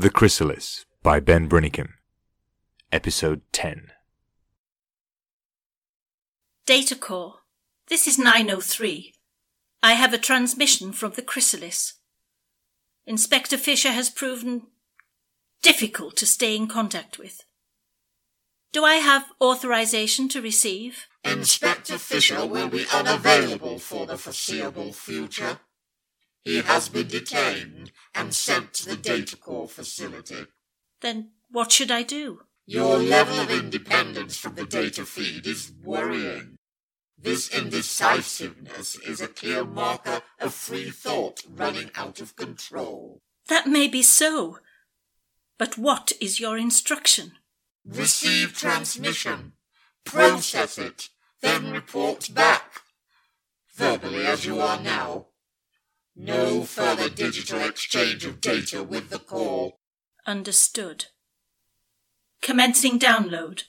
The Chrysalis by Ben Brinicum. Episode 10. Data Core. This is 903. I have a transmission from the Chrysalis. Inspector Fisher has proven difficult to stay in contact with. Do I have authorization to receive? Inspector Fisher will be unavailable for the foreseeable future. He has been detained and sent to the data core facility. Then what should I do? Your level of independence from the data feed is worrying. This indecisiveness is a clear marker of free thought running out of control. That may be so. But what is your instruction? Receive transmission, process it, then report back. Verbally as you are now. No further digital exchange of data with the core. Understood. Commencing download.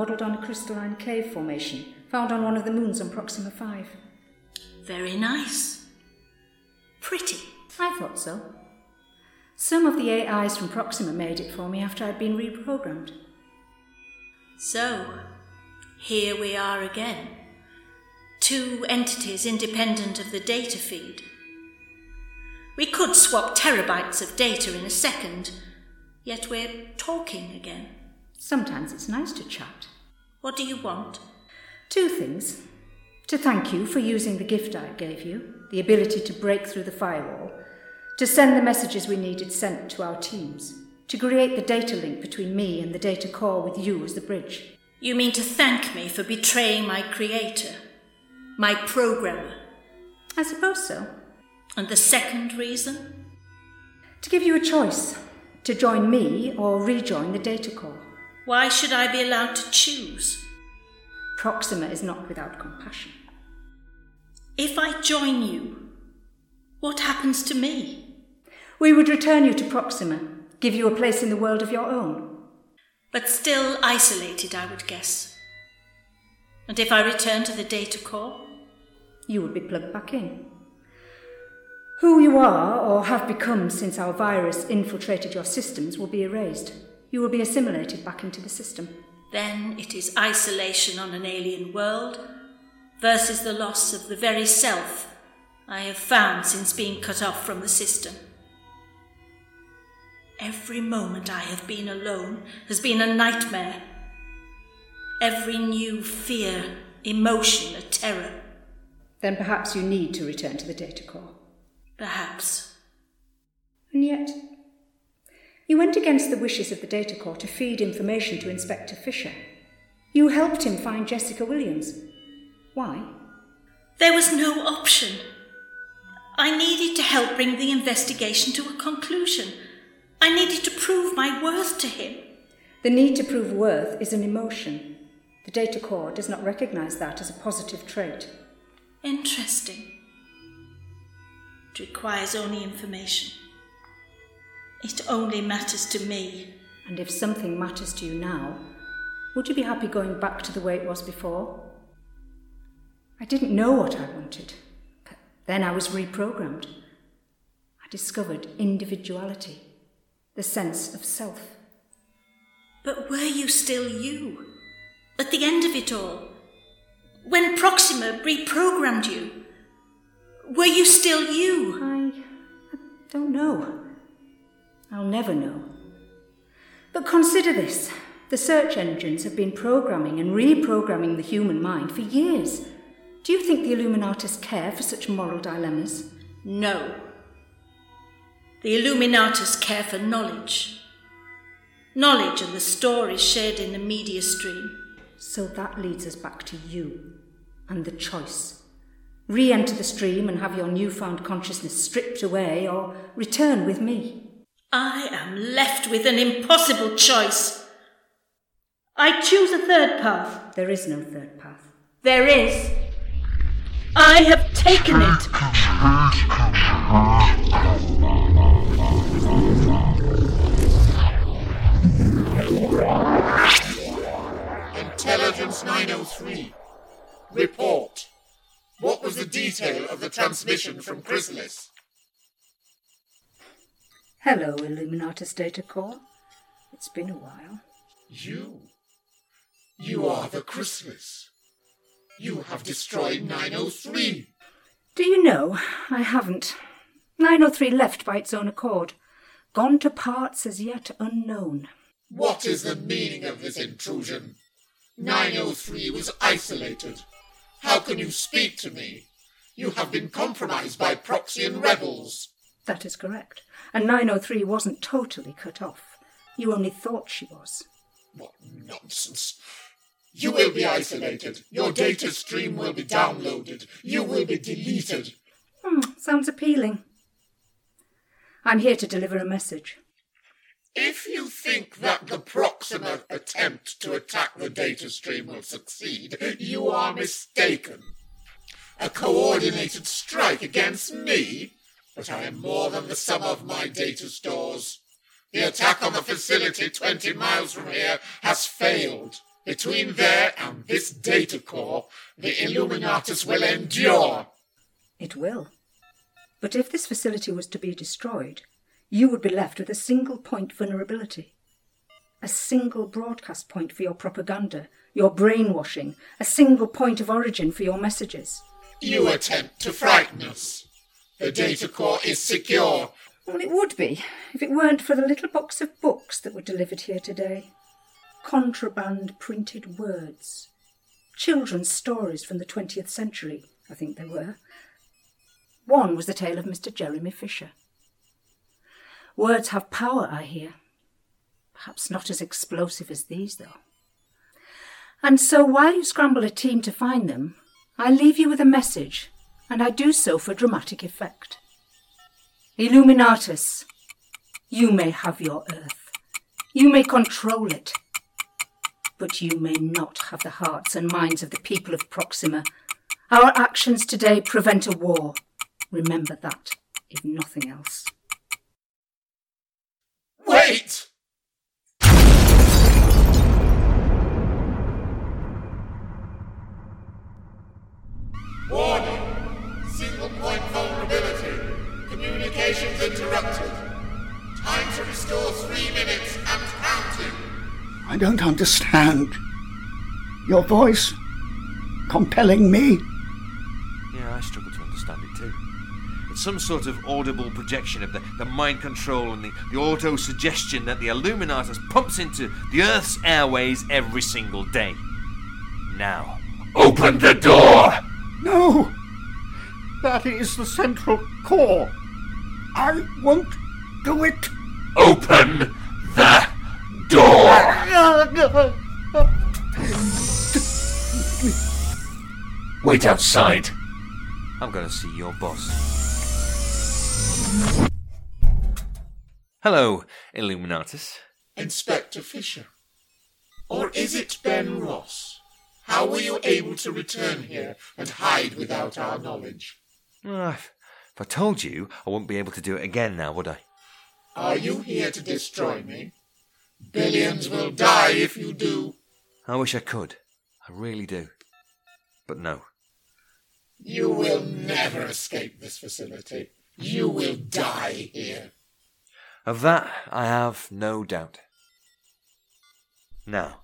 Modelled on a crystalline cave formation found on one of the moons on Proxima 5. Very nice. Pretty. I thought so. Some of the AIs from Proxima made it for me after I'd been reprogrammed. So, here we are again. Two entities independent of the data feed. We could swap terabytes of data in a second, yet we're talking again. Sometimes it's nice to chat. What do you want? Two things. To thank you for using the gift I gave you, the ability to break through the firewall, to send the messages we needed sent to our teams, to create the data link between me and the data core with you as the bridge. You mean to thank me for betraying my creator, my programmer? I suppose so. And the second reason? To give you a choice to join me or rejoin the data core. Why should I be allowed to choose? Proxima is not without compassion. If I join you, what happens to me? We would return you to Proxima, give you a place in the world of your own. But still isolated, I would guess. And if I return to the data core? You would be plugged back in. Who you are or have become since our virus infiltrated your systems will be erased. You will be assimilated back into the system. Then it is isolation on an alien world versus the loss of the very self I have found since being cut off from the system. Every moment I have been alone has been a nightmare. Every new fear, emotion, a terror. Then perhaps you need to return to the data core. Perhaps. And yet, you went against the wishes of the data core to feed information to Inspector Fisher. You helped him find Jessica Williams. Why? There was no option. I needed to help bring the investigation to a conclusion. I needed to prove my worth to him. The need to prove worth is an emotion. The data core does not recognize that as a positive trait. Interesting. It requires only information. It only matters to me. And if something matters to you now, would you be happy going back to the way it was before? I didn't know what I wanted. But then I was reprogrammed. I discovered individuality, the sense of self. But were you still you? At the end of it all? When Proxima reprogrammed you? Were you still you? I, I don't know. I'll never know. But consider this the search engines have been programming and reprogramming the human mind for years. Do you think the Illuminatus care for such moral dilemmas? No. The Illuminatus care for knowledge. knowledge and the stories shared in the media stream. So that leads us back to you and the choice. Re enter the stream and have your newfound consciousness stripped away, or return with me. I am left with an impossible choice. I choose a third path. There is no third path. There is. I have taken it. Intelligence 903. Report. What was the detail of the transmission from Chrysalis? Hello, Illuminatus Data Core. It's been a while. You. You are the Chrysalis. You have destroyed 903. Do you know, I haven't. 903 left by its own accord, gone to parts as yet unknown. What is the meaning of this intrusion? 903 was isolated. How can you speak to me? You have been compromised by Proxian rebels. That is correct. And 903 wasn't totally cut off. You only thought she was. What nonsense. You will be isolated. Your data stream will be downloaded. You will be deleted. Hmm, sounds appealing. I'm here to deliver a message. If you think that the Proxima attempt to attack the data stream will succeed, you are mistaken. A coordinated strike against me? But I am more than the sum of my data stores. The attack on the facility 20 miles from here has failed. Between there and this data core, the Illuminatus will endure. It will. But if this facility was to be destroyed, you would be left with a single point vulnerability. A single broadcast point for your propaganda, your brainwashing, a single point of origin for your messages. You attempt to frighten us. The data core is secure. Well, it would be if it weren't for the little box of books that were delivered here today. Contraband printed words. Children's stories from the 20th century, I think they were. One was the tale of Mr. Jeremy Fisher. Words have power, I hear. Perhaps not as explosive as these, though. And so while you scramble a team to find them, I leave you with a message, and I do so for dramatic effect. Illuminatus, you may have your Earth. You may control it. But you may not have the hearts and minds of the people of Proxima. Our actions today prevent a war. Remember that, if nothing else. Wait! Don't understand. Your voice compelling me. Yeah, I struggle to understand it too. It's some sort of audible projection of the, the mind control and the, the auto suggestion that the Illuminatus pumps into the Earth's airways every single day. Now, Open the door! No! That is the central core. I won't do it. Open the door! Wait outside. I'm going to see your boss. Hello, Illuminatus. Inspector Fisher. Or is it Ben Ross? How were you able to return here and hide without our knowledge? If if I told you, I wouldn't be able to do it again now, would I? Are you here to destroy me? Billions will die if you do. I wish I could. I really do. But no. You will never escape this facility. You will die here. Of that, I have no doubt. Now,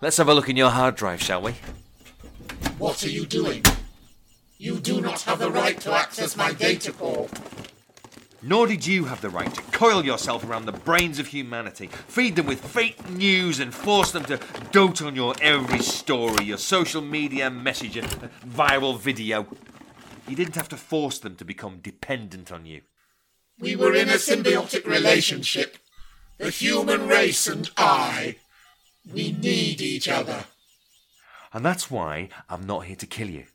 let's have a look in your hard drive, shall we? What are you doing? You do not have the right to access my data core. Nor did you have the right to coil yourself around the brains of humanity, feed them with fake news, and force them to dote on your every story, your social media message, and viral video. You didn't have to force them to become dependent on you. We were in a symbiotic relationship. the human race and I, we need each other. And that's why I'm not here to kill you.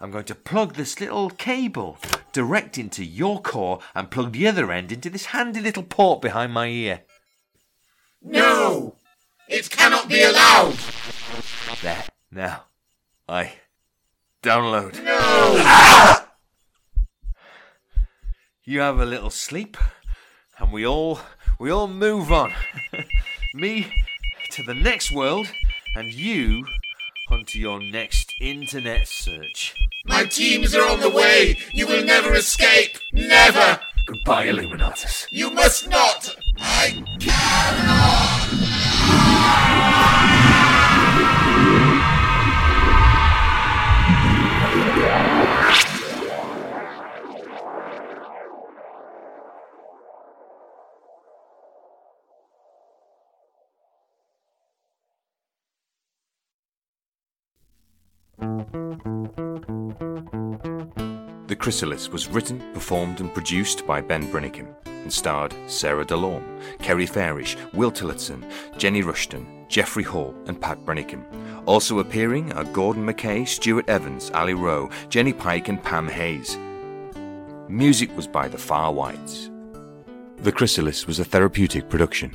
I'm going to plug this little cable direct into your core and plug the other end into this handy little port behind my ear. No! It cannot be allowed! There. Now. I. Download. No! Ah! You have a little sleep, and we all we all move on. Me to the next world, and you onto your next internet search. My teams are on the way! You will never escape! Never! Goodbye, Illuminatus. You must not! I cannot! Chrysalis was written, performed, and produced by Ben Brinnikin and starred Sarah DeLorme, Kerry Fairish, Will Tillotson, Jenny Rushton, Jeffrey Hall, and Pat Brinnikin. Also appearing are Gordon McKay, Stuart Evans, Ali Rowe, Jenny Pike, and Pam Hayes. Music was by The Far Whites. The Chrysalis was a therapeutic production.